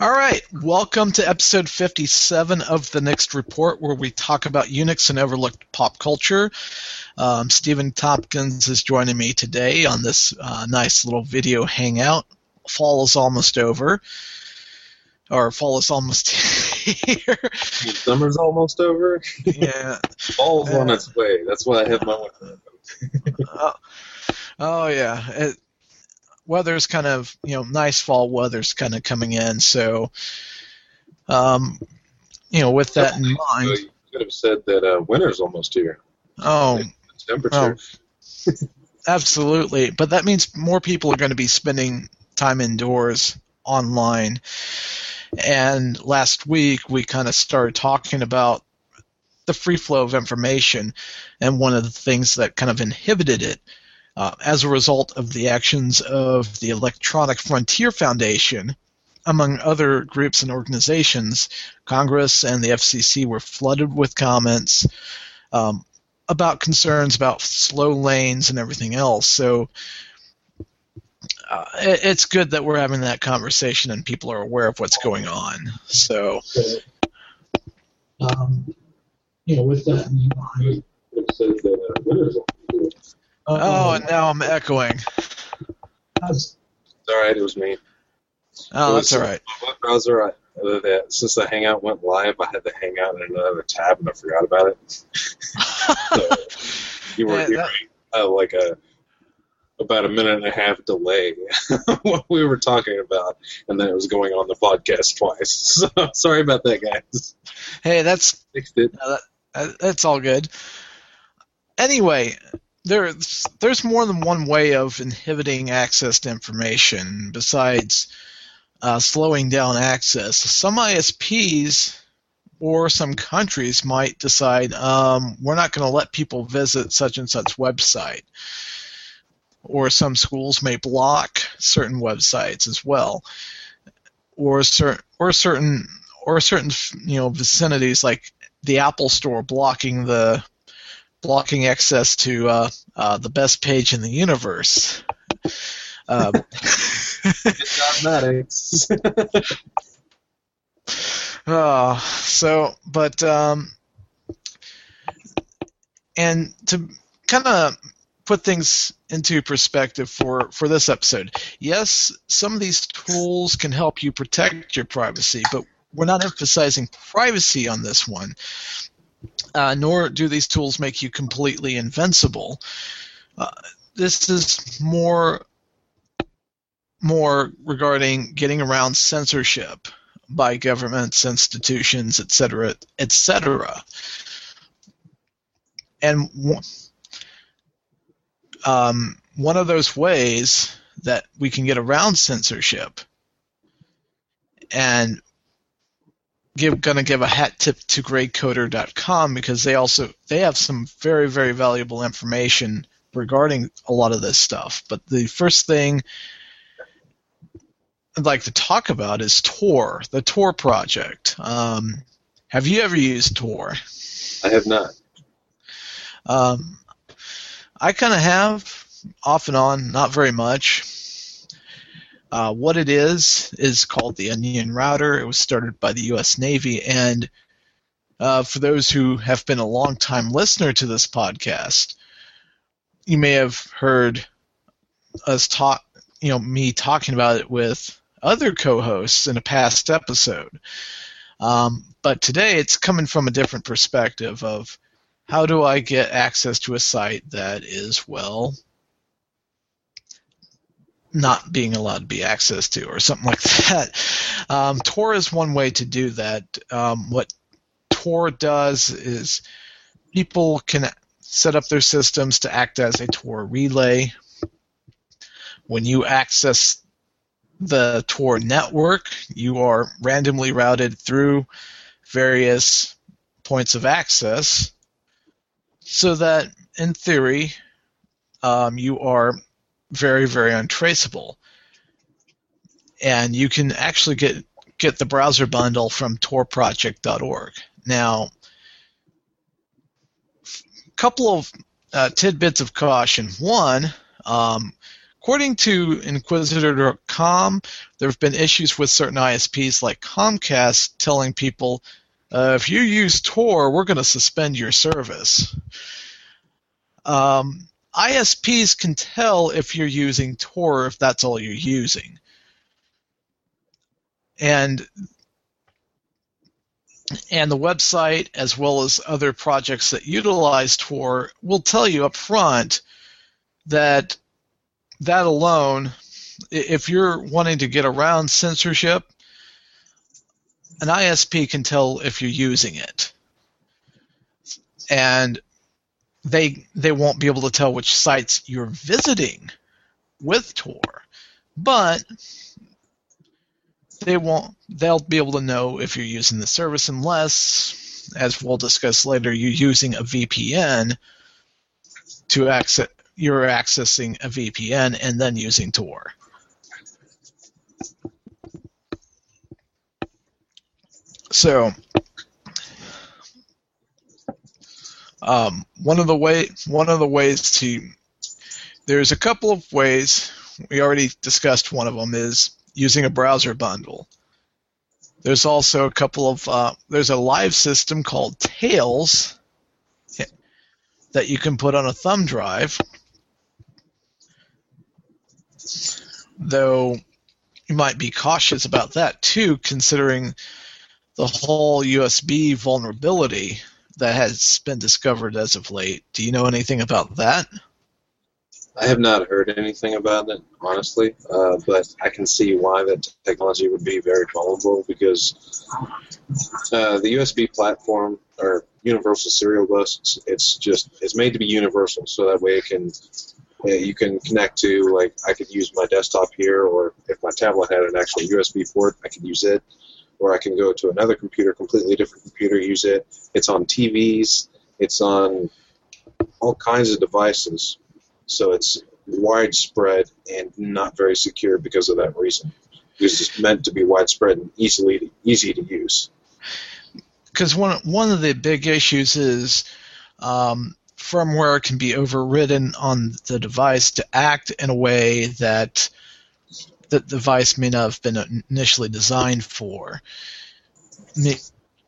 All right, welcome to episode 57 of the Next Report, where we talk about Unix and overlooked pop culture. Um, Stephen Tompkins is joining me today on this uh, nice little video hangout. Fall is almost over, or fall is almost here. Summer's almost over. yeah. Fall's on its way. That's why I have my winter. oh, oh yeah. It, weather's kind of you know nice fall weather's kind of coming in. So, um, you know, with that in mind, you could have said that uh, winter's almost here. Oh, temperature. Oh, absolutely, but that means more people are going to be spending time indoors online. And last week we kind of started talking about the free flow of information, and one of the things that kind of inhibited it uh, as a result of the actions of the Electronic Frontier Foundation, among other groups and organizations, Congress and the FCC were flooded with comments um, about concerns about slow lanes and everything else. So uh, it, it's good that we're having that conversation and people are aware of what's going on. So, um, you know, with that in mind, it says that winter's Oh, and now I'm echoing. It's all right. It was me. Oh, that's all right. My web browser, I, uh, that, since the Hangout went live, I had the Hangout in another tab, and I forgot about it. so you were Yeah, hearing uh, like a about a minute and a half delay what we were talking about, and then it was going on the podcast twice. So sorry about that, guys. Hey, that's Fixed it. uh, that, uh, that's all good. Anyway, there's there's more than one way of inhibiting access to information besides uh, slowing down access. Some ISPs or some countries might decide um, we're not going to let people visit such and such website, or some schools may block certain websites as well, or certain or certain or certain you know vicinities like the Apple Store blocking the blocking access to uh, uh, the best page in the universe. Um, Mathematics. uh, so, but um, and to kind of put things into perspective for for this episode, yes, some of these tools can help you protect your privacy, but we're not emphasizing privacy on this one. Uh, nor do these tools make you completely invincible. Uh, this is more more regarding getting around censorship by governments, institutions, etc., etc. And um, one of those ways that we can get around censorship and give going to give a hat tip to greycoder.com because they also they have some very very valuable information regarding a lot of this stuff. But the first thing I'd like to talk about is Tor, the Tor project. Um, have you ever used Tor? I have not. Um, I kind of have, off and on, not very much. Uh, what it is is called the Onion Router. It was started by the U.S. Navy, and uh, for those who have been a long-time listener to this podcast, you may have heard us talk, you know, me talking about it with other co-hosts in a past episode. Um, but today it's coming from a different perspective of how do I get access to a site that is well not being allowed to be accessed to or something like that. Um, Tor is one way to do that. Um, what Tor does is people can set up their systems to act as a Tor relay. When you access the Tor network, you are randomly routed through various points of access so that, in theory, um, you are very, very untraceable. And you can actually get get the browser bundle from torproject.org. Now, a couple of uh, tidbits of caution. One, um, according to Inquisitr.com, there have been issues with certain ISPs like Comcast telling people, uh, if you use Tor, we're going to suspend your service. Um, ISPs can tell if you're using Tor if that's all you're using. And and the website, as well as other projects that utilize Tor, will tell you up front that that alone, if you're wanting to get around censorship, an ISP can tell if you're using it. And they they won't be able to tell which sites you're visiting with Tor, but they won't they'll be able to know if you're using the service unless as we'll discuss later you're using a VPN to access you're accessing a VPN and then using Tor. So um, one of the way one of the ways to there's a couple of ways we already discussed one of them is using a browser bundle. There's also a couple of uh, there's a live system called Tails that you can put on a thumb drive. Though you might be cautious about that too, considering the whole USB vulnerability that has been discovered as of late. Do you know anything about that? I have not heard anything about it, honestly, uh, but I can see why that technology would be very vulnerable because uh, the USB platform or universal serial bus, it's just it's made to be universal, so that way it can you can connect to like I could use my desktop here, or if my tablet had an actual USB port, I could use it, or I can go to another computer, completely different computer, use it. It's on TVs, it's on all kinds of devices so it's widespread and not very secure because of that reason. It's meant to be widespread and easily easy to use. Because one one of the big issues is um, firmware can be overridden on the device to act in a way that the device may not have been initially designed for.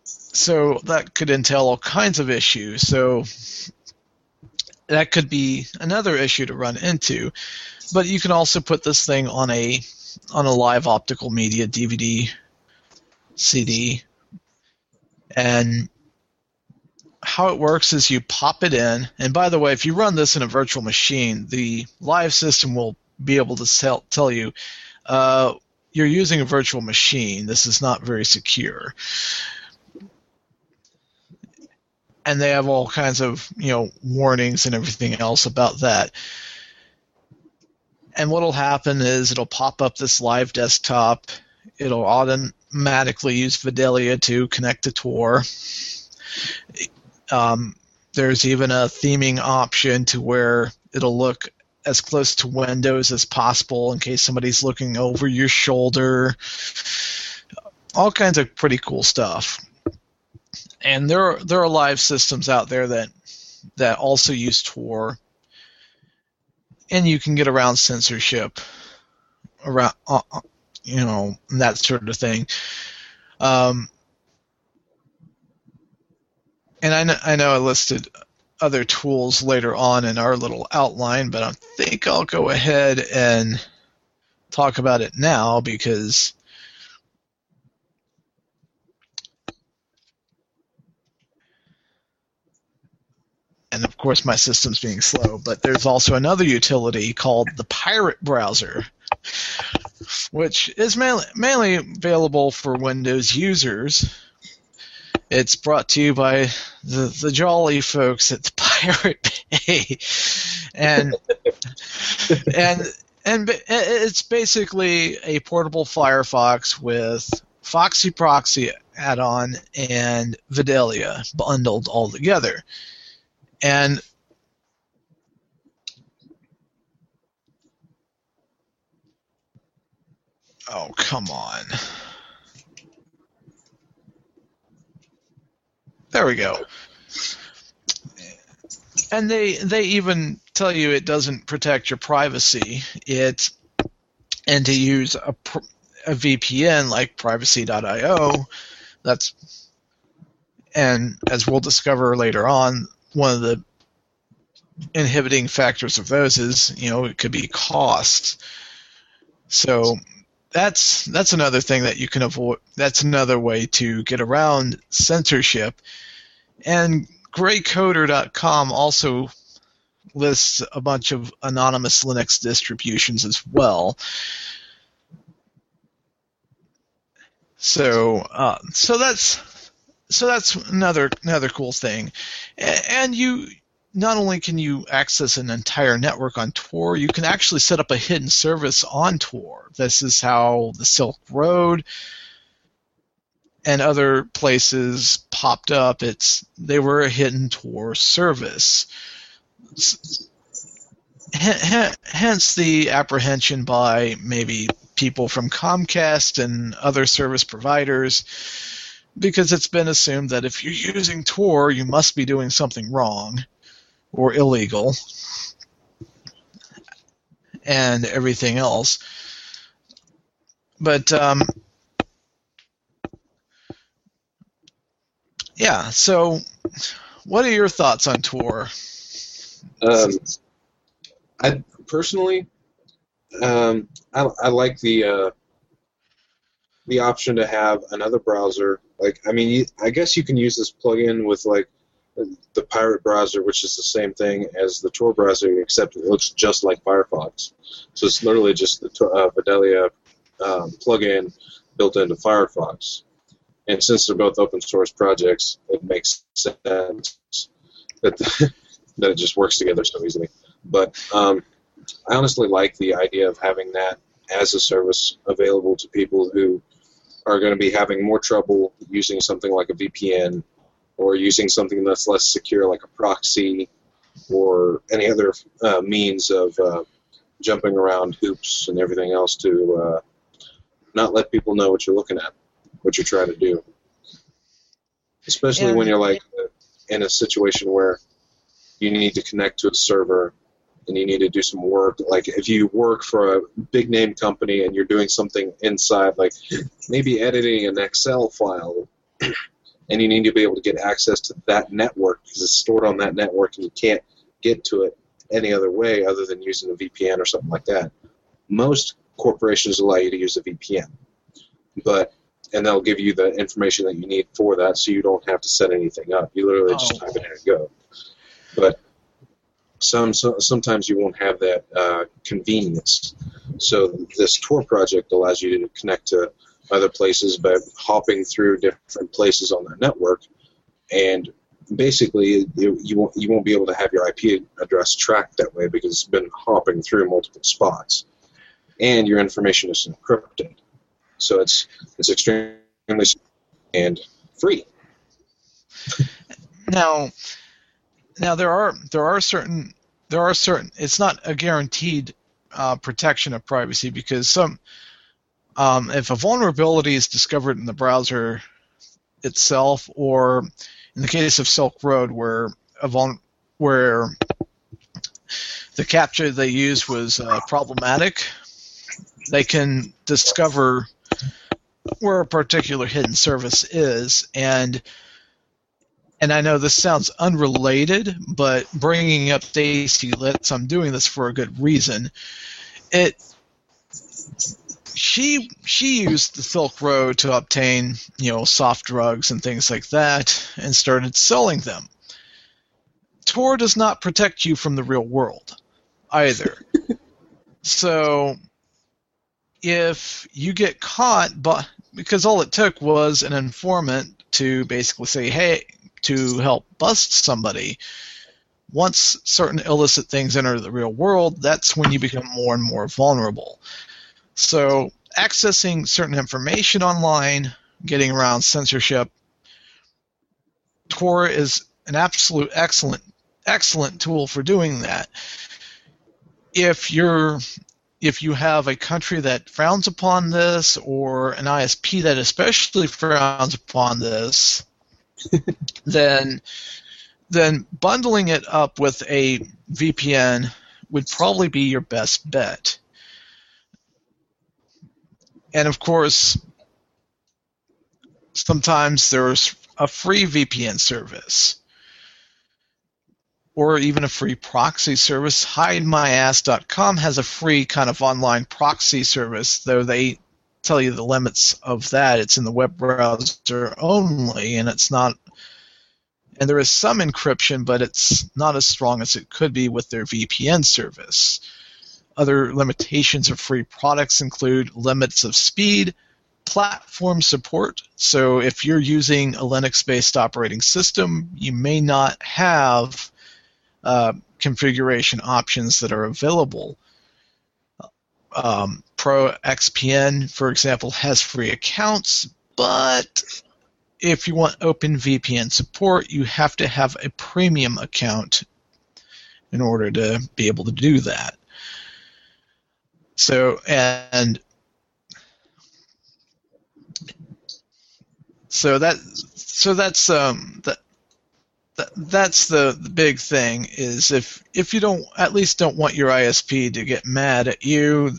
So that could entail all kinds of issues. So that could be another issue to run into. But you can also put this thing on a on a live optical media DVD, CD, and how it works is you pop it in. And by the way, if you run this in a virtual machine, the live system will be able to tell, tell you uh, you're using a virtual machine. This is not very secure and they have all kinds of you know warnings and everything else about that. And what'll happen is it'll pop up this live desktop. It'll automatically use Vidalia to connect to Tor. Um, there's even a theming option to where it'll look as close to Windows as possible in case somebody's looking over your shoulder. All kinds of pretty cool stuff and there are, there are live systems out there that that also use Tor, and you can get around censorship, around uh, uh you know that sort of thing. Um, and I know, I know I listed other tools later on in our little outline, but I think I'll go ahead and talk about it now because and of course my system's being slow, but there's also another utility called the Pirate Browser, which is mainly, mainly available for Windows users. It's brought to you by the, the jolly folks at the Pirate Bay, and and and it's basically a portable Firefox with Foxy Proxy add-on and Vidalia bundled all together. And oh, come on. There we go. And they they even tell you it doesn't protect your privacy. It and to use a, a VPN like privacy.io, that's and as we'll discover later on, one of the inhibiting factors of those is you know it could be cost. So that's that's another thing that you can avoid. That's another way to get around censorship. And greycoder.com also lists a bunch of anonymous Linux distributions as well. So, uh, so that's so that's another another cool thing, and you not only can you access an entire network on Tor, you can actually set up a hidden service on Tor. This is how the Silk Road and other places popped up. It's they were a hidden Tor service. Hence the apprehension by maybe people from Comcast and other service providers, because it's been assumed that if you're using Tor, you must be doing something wrong or illegal and everything else. But um, yeah, so what are your thoughts on Tor? Um, I personally, um, I, I like the uh, the option to have another browser. Like, I mean, I guess you can use this plugin with like the Pirate browser, which is the same thing as the Tor browser, except it looks just like Firefox. So it's literally just the uh, Vidalia um, plugin built into Firefox. And since they're both open source projects, it makes sense that that it just works together so easily. But um, I honestly like the idea of having that as a service available to people who are going to be having more trouble using something like a VPN or using something that's less secure like a proxy or any other uh, means of uh, jumping around hoops and everything else to uh, not let people know what you're looking at, what you're trying to do. Especially yeah. when you're like in a situation where you need to connect to a server and you need to do some work. Like if you work for a big name company and you're doing something inside, like maybe editing an Excel file, and you need to be able to get access to that network because it's stored on that network and you can't get to it any other way other than using a VPN or something like that. Most corporations allow you to use a VPN, but and they'll give you the information that you need for that, so you don't have to set anything up. You literally oh. just type it in and go. But some so, sometimes you won't have that uh, convenience. So this Tor project allows you to connect to other places but hopping through different places on that network, and basically you, you won't you won't be able to have your IP address tracked that way because it's been hopping through multiple spots, and your information is encrypted. So it's it's extremely and free. now, now there are there are certain there are certain it's not a guaranteed uh, protection of privacy because some um, if a vulnerability is discovered in the browser itself, or in the case of Silk Road, where a vul- where the captcha they used was uh, problematic, they can discover where a particular hidden service is, and and I know this sounds unrelated, but bringing up Stacy Litz, I'm doing this for a good reason. It she she used the Silk Road to obtain you know soft drugs and things like that, and started selling them. Tor does not protect you from the real world either. so if you get caught, but because all it took was an informant to basically say, "Hey," to help bust somebody. Once certain illicit things enter the real world, that's when you become more and more vulnerable. So accessing certain information online, getting around censorship, Tor is an absolute excellent excellent tool for doing that. If you're if you have a country that frowns upon this or an ISP that especially frowns upon this, then then bundling it up with a VPN would probably be your best bet. And of course, sometimes there's a free VPN service or even a free proxy service. HideMyAss.com has a free kind of online proxy service, though they tell you the limits of that. It's in the web browser only, and it's not. And there is some encryption, but it's not as strong as it could be with their VPN service. Other limitations of free products include limits of speed, platform support. So if you're using a Linux based operating system, you may not have uh, configuration options that are available. Um, ProXPN, for example, has free accounts, but if you want OpenVPN support, you have to have a premium account in order to be able to do that. So, and so that so that's um that that's the, big thing is if if you don't at least don't want your ISP to get mad at you,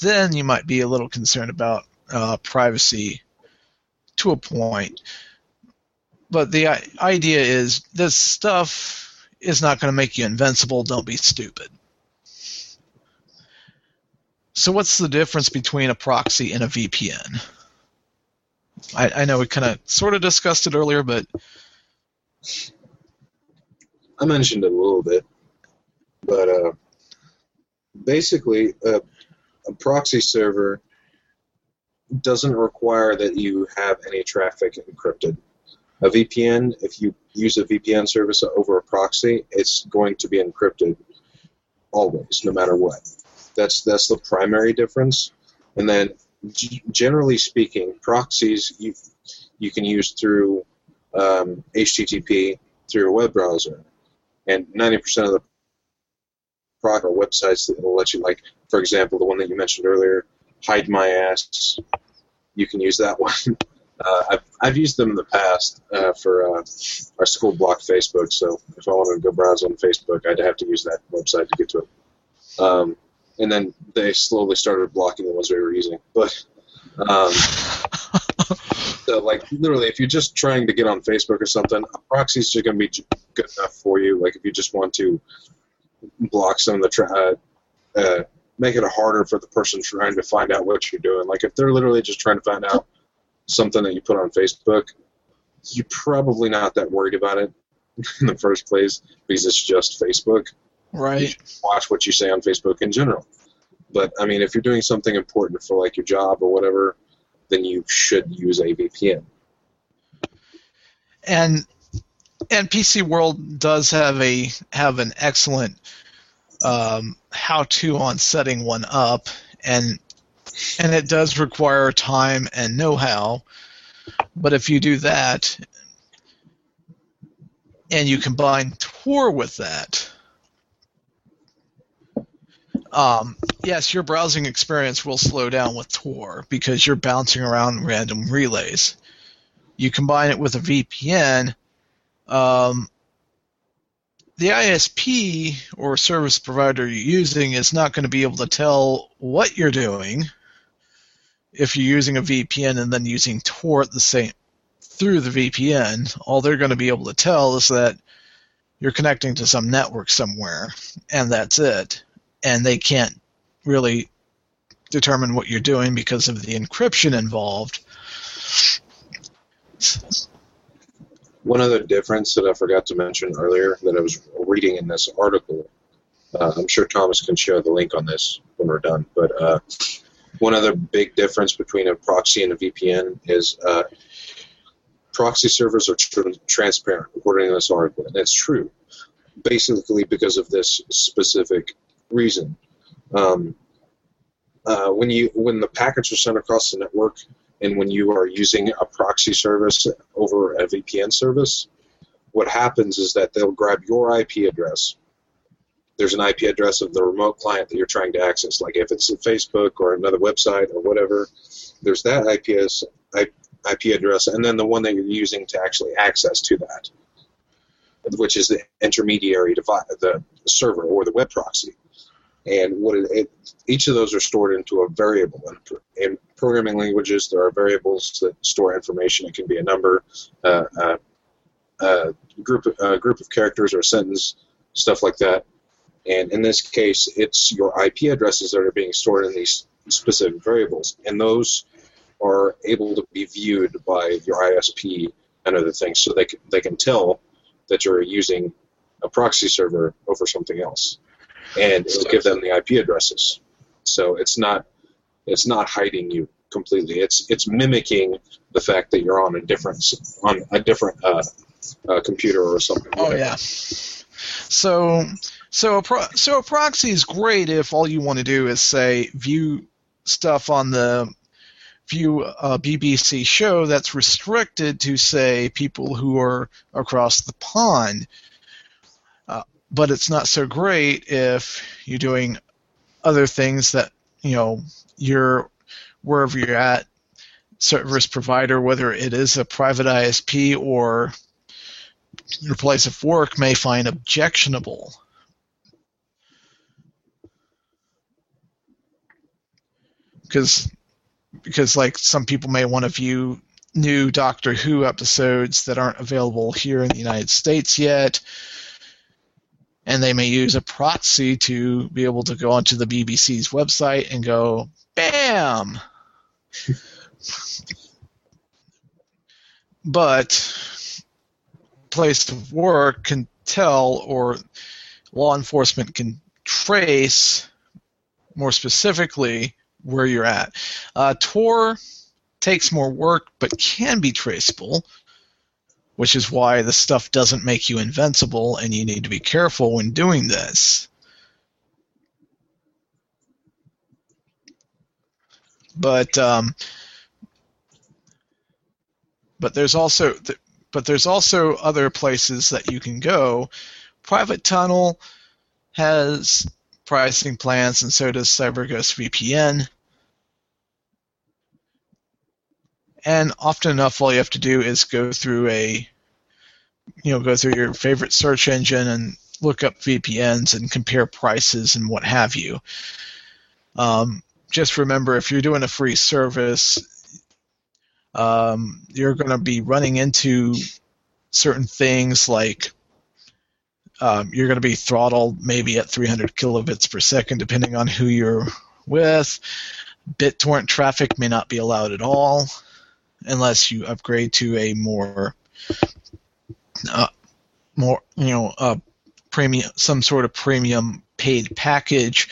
then you might be a little concerned about uh, privacy to a point. But the idea is this stuff is not going to make you invincible. Don't be stupid. So what's the difference between a proxy and a VPN? I, I know we kind of sort of discussed it earlier, but I mentioned it a little bit, but uh, basically, a proxy server doesn't require that you have any traffic encrypted. A VPN, if you use a VPN service over a proxy, it's going to be encrypted always, no matter what. That's that's the primary difference. And then, g- generally speaking, proxies you you can use through um, HTTP through a web browser and 90% of the or websites that will let you, like, for example, the one that you mentioned earlier, Hide My Ass, you can use that one. Uh, I've, I've used them in the past uh, for uh, our school block Facebook, so if I wanted to go browse on Facebook, I'd have to use that website to get to it. Um, and then they slowly started blocking the ones we were using. But um, so, like, literally, if you're just trying to get on Facebook or something, a proxy's just going to be good enough for you. Like if you just want to block some of the tra- uh, uh, make it harder for the person trying to find out what you're doing. Like if they're literally just trying to find out something that you put on Facebook, you're probably not that worried about it in the first place because it's just Facebook. Right. watch what you say on Facebook in general. But I mean, if you're doing something important for like your job or whatever, then you should use a VPN. And and PC World does have a have an excellent um, how-to on setting one up, and and it does require time and know-how. But if you do that, and you combine Tor with that, um, yes, your browsing experience will slow down with Tor because you're bouncing around random relays. You combine it with a VPN um, the ISP or service provider you're using is not going to be able to tell what you're doing if you're using a VPN and then using Tor at the same through the VPN. All they're going to be able to tell is that you're connecting to some network somewhere, and that's it. And they can't really determine what you're doing because of the encryption involved. One other difference that I forgot to mention earlier that I was reading in this article, uh, I'm sure Thomas can share the link on this when we're done, but uh, one other big difference between a proxy and a VPN is uh, proxy servers are tr- transparent, according to this article, and it's true, basically because of this specific reason. Um, uh, when you when the packets are sent across the network, and when you are using a proxy service over a VPN service, what happens is that they'll grab your IP address. There's an IP address of the remote client that you're trying to access. Like if it's a Facebook or another website or whatever, there's that IP address, and then the one that you're using to actually access to that. Which is the intermediary device, the server or the web proxy. And what it, it, each of those are stored into a variable. And in programming languages, there are variables that store information. It can be a number, uh, uh, a group, a group of characters, or a sentence, stuff like that. And in this case, it's your IP addresses that are being stored in these specific variables, and those are able to be viewed by your ISP and other things, so they can, they can tell that you're using a proxy server over something else, and it'll give them the IP addresses. So it's not it's not hiding you completely. It's it's mimicking the fact that you're on a different on a different uh, uh, computer or something. Oh yeah. So so a pro- so a proxy is great if all you want to do is say view stuff on the view a BBC show that's restricted to say people who are across the pond. Uh, but it's not so great if you're doing other things that you know you're wherever you're at service provider, whether it is a private ISP or your place of work, may find objectionable. Because because like some people may want to view new Doctor Who episodes that aren't available here in the United States yet, and they may use a proxy to be able to go onto the BBC's website and go, bam. but place of work can tell, or law enforcement can trace more specifically where you're at. Uh, Tor takes more work but can be traceable, which is why the stuff doesn't make you invincible, and you need to be careful when doing this. But um, but there's also but there's also other places that you can go. Private Tunnel has pricing plans, and so does CyberGhost VPN. and often enough all you have to do is go through a you know go through your favorite search engine and look up VPNs and compare prices and what have you. Um, just remember if you're doing a free service, um, you're going to be running into certain things like um, you're going to be throttled maybe at 300 kilobits per second, depending on who you're with. BitTorrent traffic may not be allowed at all unless you upgrade to a more uh, more you know a premium some sort of premium paid package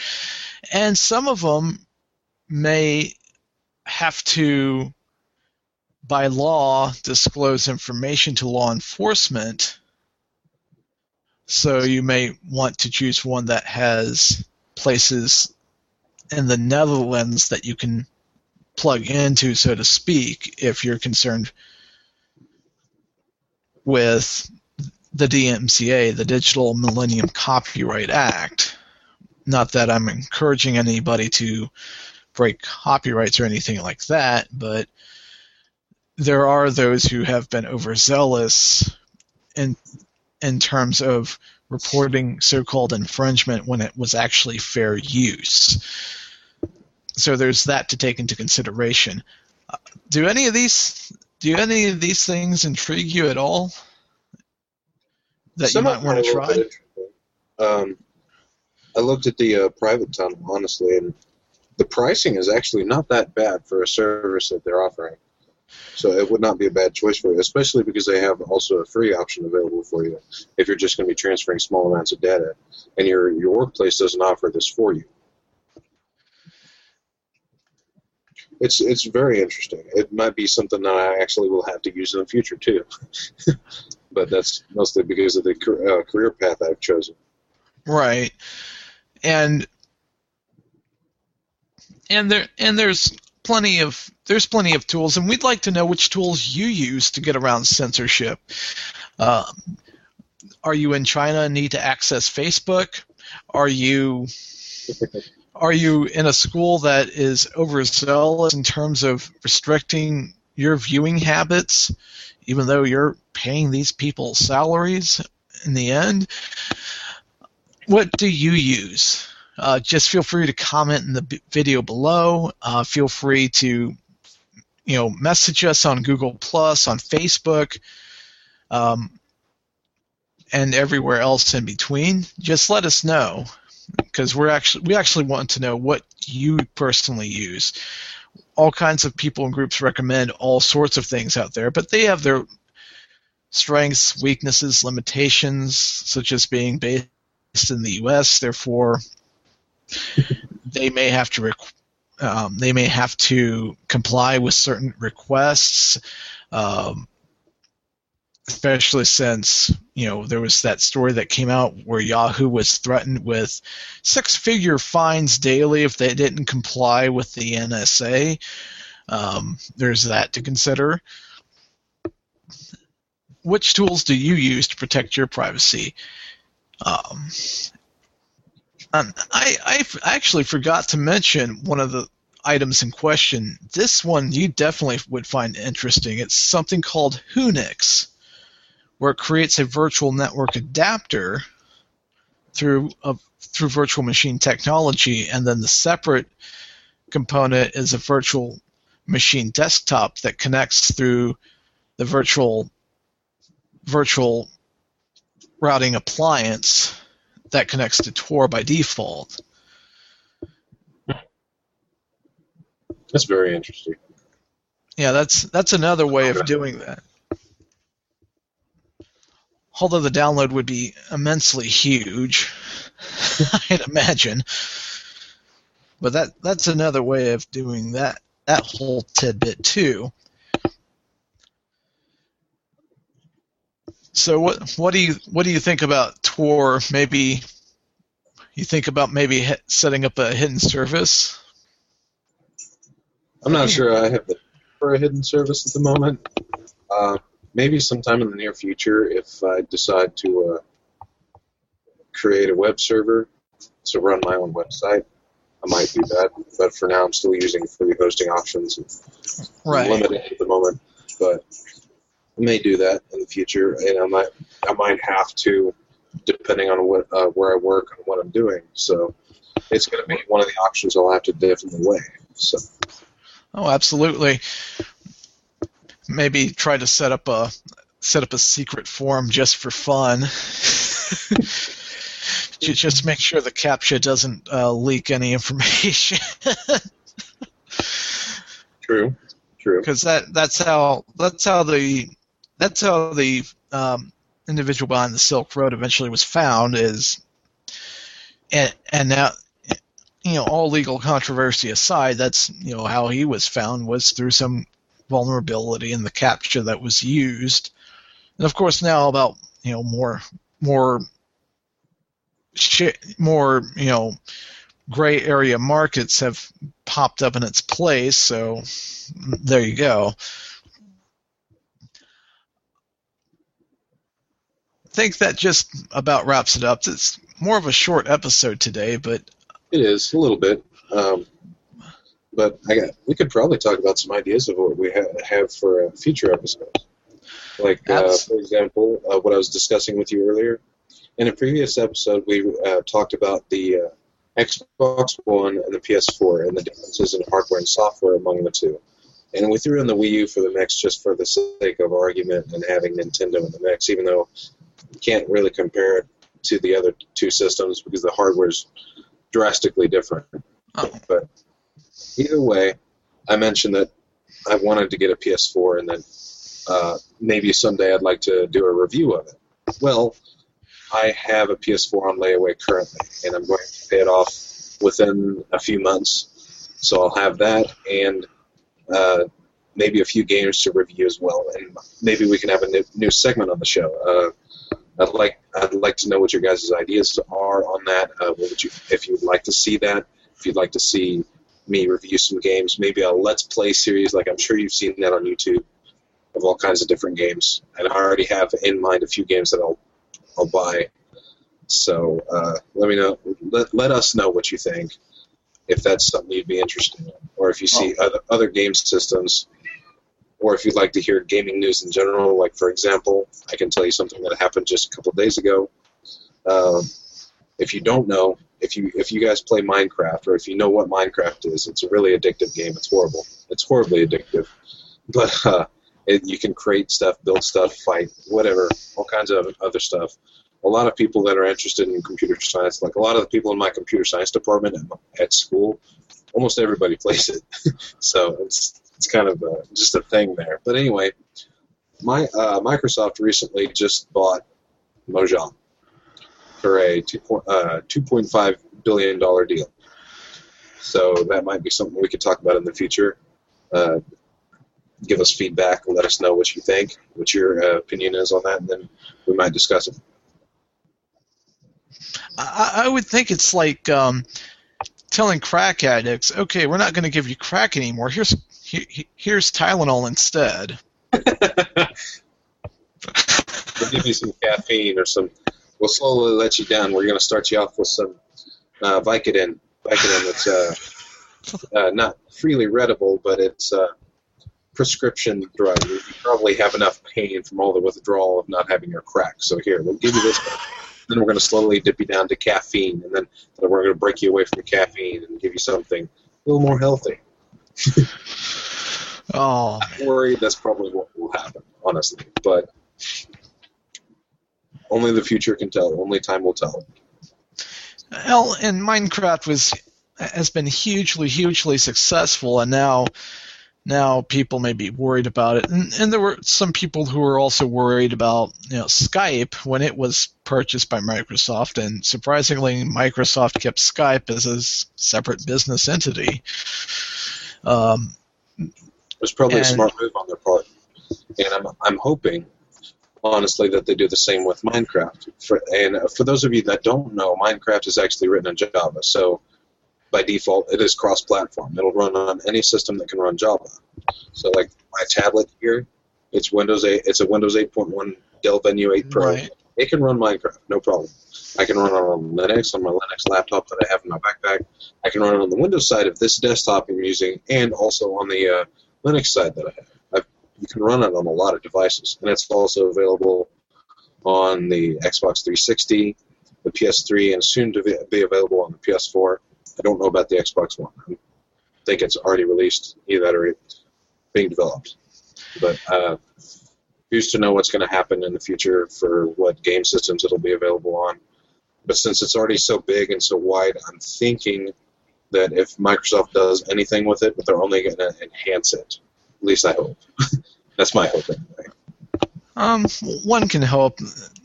and some of them may have to by law disclose information to law enforcement so you may want to choose one that has places in the Netherlands that you can plug into, so to speak, if you're concerned with the DMCA, the Digital Millennium Copyright Act. Not that I'm encouraging anybody to break copyrights or anything like that, but there are those who have been overzealous in in terms of reporting so-called infringement when it was actually fair use so there's that to take into consideration. Uh, do any of these do any of these things intrigue you at all? That Some you might want to try. Um, I looked at the uh, private tunnel honestly, and the pricing is actually not that bad for a service that they're offering. So it would not be a bad choice for you, especially because they have also a free option available for you if you're just going to be transferring small amounts of data, and your your workplace doesn't offer this for you. it's it's very interesting. It might be something that I actually will have to use in the future too, but that's mostly because of the uh, career path I've chosen. Right, and and there and there's plenty of there's plenty of tools, and we'd like to know which tools you use to get around censorship. Uh, are you in China and need to access Facebook? Are you are you in a school that is overzealous in terms of restricting your viewing habits, even though you're paying these people salaries in the end. What do you use? Uh, just feel free to comment in the b- video below. Uh, feel free to, you know, message us on Google Plus, on Facebook, um, and everywhere else in between. Just let us know because we're actually we actually want to know what you personally use. All kinds of people and groups recommend all sorts of things out there, but they have their strengths, weaknesses, limitations, such as being based in the U.S. Therefore, they may have to um, they may have to comply with certain requests. Um, especially since you know there was that story that came out where Yahoo was threatened with six-figure fines daily if they didn't comply with the NSA. Um, there's that to consider. Which tools do you use to protect your privacy? Um, Um, I, I actually forgot to mention one of the items in question. This one you definitely would find interesting. It's something called Whonix where it creates a virtual network adapter through a, through virtual machine technology, and then the separate component is a virtual machine desktop that connects through the virtual virtual routing appliance that connects to Tor by default. That's very interesting. Yeah, that's that's another way of doing that although the download would be immensely huge, I'd imagine. But that that's another way of doing that that whole tidbit too. So what what do you what do you think about Tor? Maybe you think about maybe setting up a hidden service. I'm not sure I have the for a hidden service at the moment. Uh, maybe sometime in the near future, if I decide to uh, create a web server to run my own website, I might do that. But for now, I'm still using free hosting options. And right. Limited at the moment, but I may do that in the future, and I might I might have to, depending on what uh, where I work and what I'm doing. So it's going to be one of the options I'll have to definitely weigh. So. Oh, absolutely maybe try to set up a set up a secret forum just for fun. just make sure the captcha doesn't uh, leak any information. true, true. Because that that's how that's how the that's how the um, individual behind the Silk Road eventually was found is, and and now you know all legal controversy aside, that's you know how he was found was through some vulnerability in the captcha that was used. And of course, now about you know more more more you know gray area markets have popped up in its place. So there you go. Think that just about wraps it up. It's more of a short episode today, but it is a little bit. Um, but I got, we could probably talk about some ideas of what we ha- have for a future episodes. Like, uh, for example, uh, what I was discussing with you earlier. In a previous episode, we uh, talked about the uh, Xbox One and the PS4 and the differences in hardware and software among the two. And we threw in the Wii U for the mix just for the sake of argument and having Nintendo in the mix, even though can't really compare it to the other two systems because the hardware is drastically different. Oh. But either way, I mentioned that I wanted to get a PS4 and then uh, maybe someday I'd like to do a review of it. Well, I have a PS4 on layaway currently, and I'm going to pay it off within a few months. So I'll have that and uh, maybe a few games to review as well, and maybe we can have a new, new segment on the show. Uh, I'd like I'd like to know what your guys' ideas are on that. Uh, what would you if you would like to see that? If you'd like to see me review some games, maybe a let's play series, like I'm sure you've seen that on YouTube, of all kinds of different games. And I already have in mind a few games that I'll I'll buy. So uh, let me know. Let, let us know what you think, if that's something you'd be interested in, or if you see oh. other other game systems or if you'd like to hear gaming news in general, like for example, I can tell you something that happened just a couple days ago. Uh, if you don't know, if you if you guys play Minecraft or if you know what Minecraft is, it's a really addictive game. It's horrible. It's horribly addictive, but uh, it, you can create stuff, build stuff, fight, whatever, all kinds of other stuff. A lot of people that are interested in computer science, like a lot of the people in my computer science department at, at school, almost everybody plays it. so it's it's kind of uh, just a thing there. But anyway, my uh, Microsoft recently just bought Mojang for a two point uh, two point five billion dollar deal. So that might be something we could talk about in the future. Uh, give us feedback and let us know what you think, what your uh, opinion is on that, and then we might discuss it. I, I would think it's like um, telling crack addicts, "Okay, we're not going to give you crack anymore. Here's he, here's Tylenol instead." we'll give you some caffeine or some we'll slowly let you down. We're going to start you off with some uh, Vicodin. Vicodin that's uh, uh, not freely readable, but it's a prescription drug. You probably have enough pain from all the withdrawal of not having your crack. So here, we'll give you this. Then we're going to slowly dip you down to caffeine, and then, then we're going to break you away from the caffeine and give you something a little more healthy. oh, I'm worried that's probably what will happen, honestly. But only the future can tell. Only time will tell. Well, and Minecraft was has been hugely, hugely successful, and now now people may be worried about it. And, and there were some people who were also worried about you know Skype when it was purchased by Microsoft, and surprisingly, Microsoft kept Skype as a separate business entity. Um, it was probably and, a smart move on their part, and I'm I'm hoping honestly that they do the same with Minecraft. For, and for those of you that don't know, Minecraft is actually written in Java, so by default it is cross-platform. It'll run on any system that can run Java. So like my tablet here, it's Windows 8. It's a Windows 8.1 Dell Venue 8 Pro. Right. It can run Minecraft, no problem. I can run it on Linux on my Linux laptop that I have in my backpack. I can run it on the Windows side of this desktop I'm using, and also on the uh, Linux side that I have you can run it on a lot of devices, and it's also available on the Xbox 360, the PS3, and soon to be available on the PS4. I don't know about the Xbox One. I think it's already released, either or being developed. But uh, who's to know what's going to happen in the future for what game systems it'll be available on? But since it's already so big and so wide, I'm thinking that if Microsoft does anything with it, but they're only going to enhance it. At least I hope. That's my hope anyway. Um, one can hope.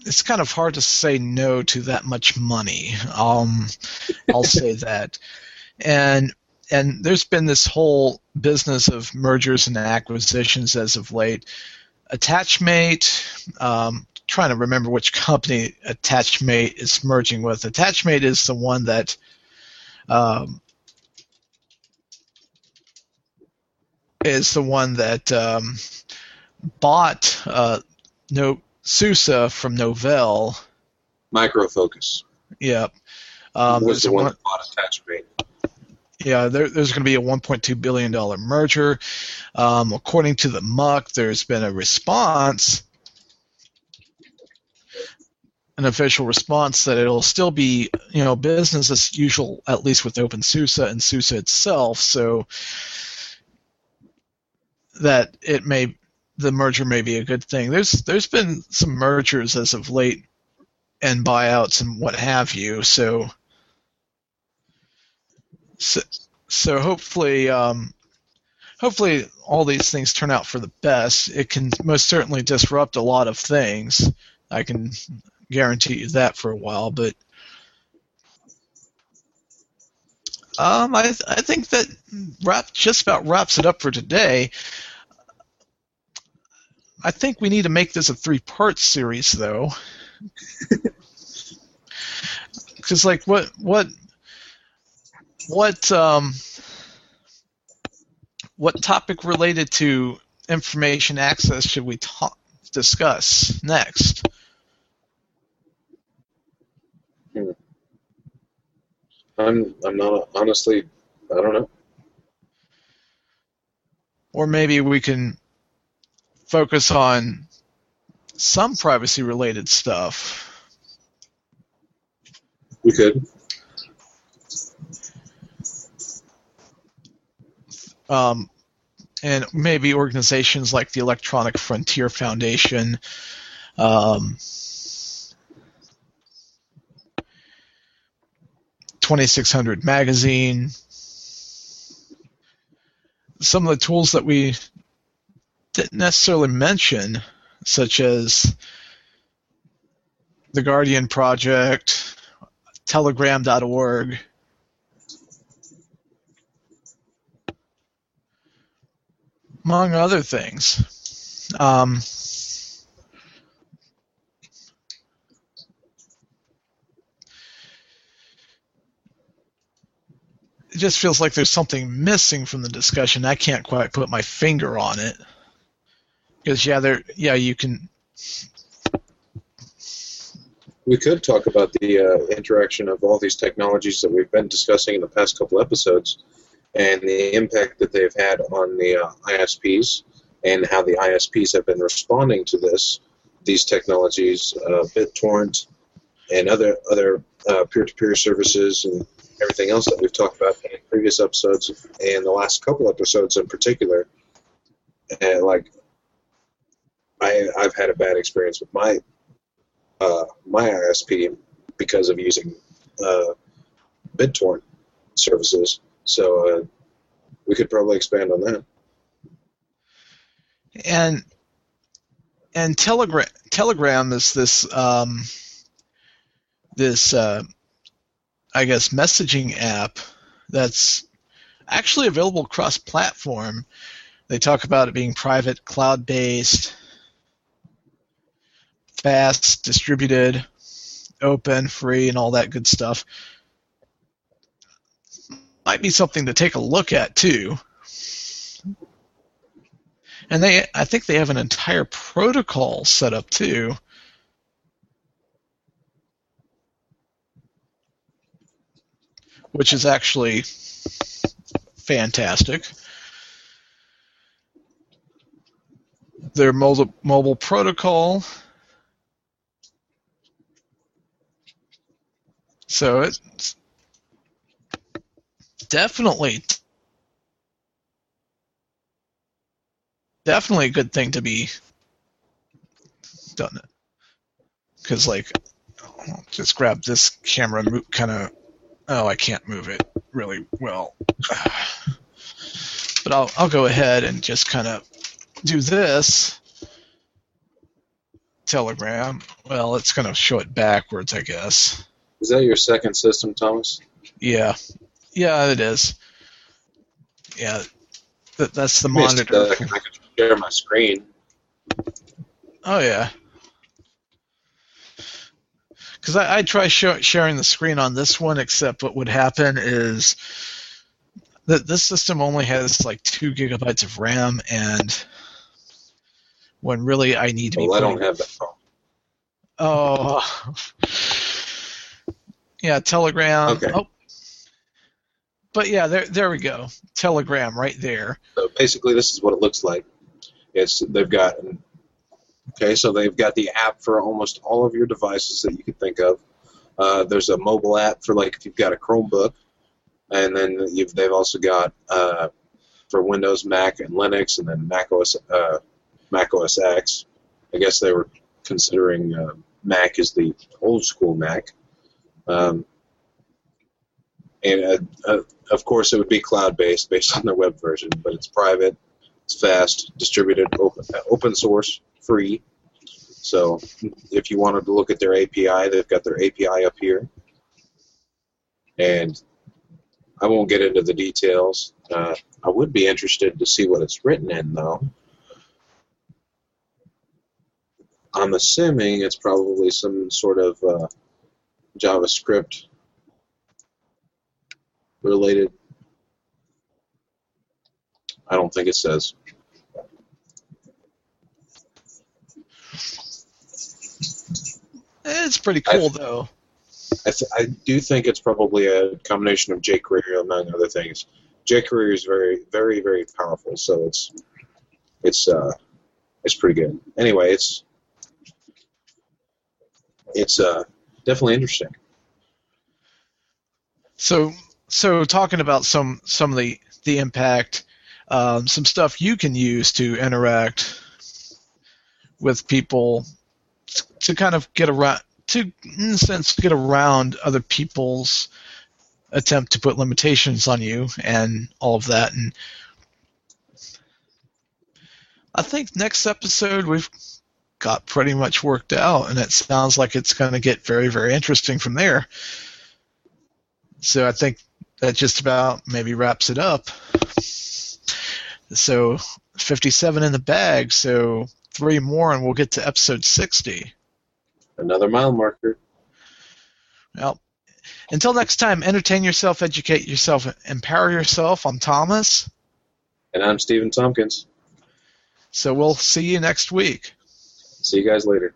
It's kind of hard to say no to that much money. Um, I'll say that. And and there's been this whole business of mergers and acquisitions as of late. Attachmate, um, trying to remember which company Attachmate is merging with. Attachmate is the one that um, is the one that um, bought uh, no SUSE from Novell. Microfocus. Yep. Um, was the one one- that bought Attachmate. Yeah, there, there's going to be a 1.2 billion dollar merger. Um, according to the Muck, there's been a response, an official response that it'll still be, you know, business as usual, at least with OpenSUSE and SUSE itself. So that it may, the merger may be a good thing. There's there's been some mergers as of late, and buyouts and what have you. So so, so hopefully, um, hopefully all these things turn out for the best. It can most certainly disrupt a lot of things. I can guarantee you that for a while, but um, I I think that wrap just about wraps it up for today. I think we need to make this a three-part series, though, because like what what what um, what topic related to information access should we talk, discuss next? I'm I'm not honestly I don't know. Or maybe we can focus on some privacy related stuff. We could. Um, and maybe organizations like the Electronic Frontier Foundation. Um, 2600 magazine some of the tools that we didn't necessarily mention such as the guardian project telegram.org among other things um, it just feels like there's something missing from the discussion. I can't quite put my finger on it. Because yeah, there, yeah, you can. We could talk about the uh, interaction of all these technologies that we've been discussing in the past couple episodes, and the impact that they've had on the uh, ISPs, and how the ISPs have been responding to this, these technologies, uh, BitTorrent, and other other uh, peer-to-peer services, and everything else that we've talked about in previous episodes and the last couple episodes in particular. And like, I I've had a bad experience with my uh, my ISP because of using uh, BitTorrent services. So uh, we could probably expand on that. And and Telegram Telegram is this um, this uh, I guess, messaging app that's actually available cross platform. They talk about it being private, cloud based, fast, distributed, open, free, and all that good stuff. Might be something to take a look at too. And they I think they have an entire protocol set up too which is actually fantastic. Their mobile, mobile protocol. So it's definitely definitely a good thing to be done. Because like, I'll just grab this camera, move kind of Oh, I can't move it really well. But I'll, I'll go ahead and just kind of do this. Telegram. Well, it's going to show it backwards, I guess. Is that your second system, Thomas? Yeah. Yeah, it is. Yeah. That, that's the monitor. I can share my screen. Oh, yeah because I, I try sh- sharing the screen on this one, except what would happen is that this system only has like two gigabytes of RAM, and when really I need to well, be. I don't have that phone. Oh, yeah, Telegram. Okay. Oh. But yeah, there, there we go. Telegram right there. So basically, this is what it looks like. It's they've got Okay, so they've got the app for almost all of your devices that you can think of. Uh, there's a mobile app for like if you've got a Chromebook, and then they've also got uh, for Windows, Mac, and Linux, and then Mac OS, uh, Mac OS X. I guess they were considering uh, Mac as the old school Mac. Um, and uh, uh, of course, it would be cloud based based on their web version, but it's private, it's fast, distributed, open, open source free. So if you wanted to look at their API, they've got their API up here. And I won't get into the details. Uh, I would be interested to see what it's written in, though. I'm assuming it's probably some sort of uh, JavaScript related. I don't think it says. It's pretty cool, I, though. I, th- I do think it's probably a combination of jQuery among other things. jQuery is very, very, very powerful, so it's it's uh, it's pretty good. Anyway, it's it's uh, definitely interesting. So, so talking about some some of the the impact, um, some stuff you can use to interact with people to kind of get around to in a sense get around other people's attempt to put limitations on you and all of that and I think next episode we've got pretty much worked out and it sounds like it's going to get very very interesting from there. So I think that just about maybe wraps it up. So 57 in the bag, so three more and we'll get to episode 60. Another mile marker. Well, until next time, entertain yourself, educate yourself, empower yourself. I'm Thomas. And I'm Stephen Tompkins. So we'll see you next week. See you guys later.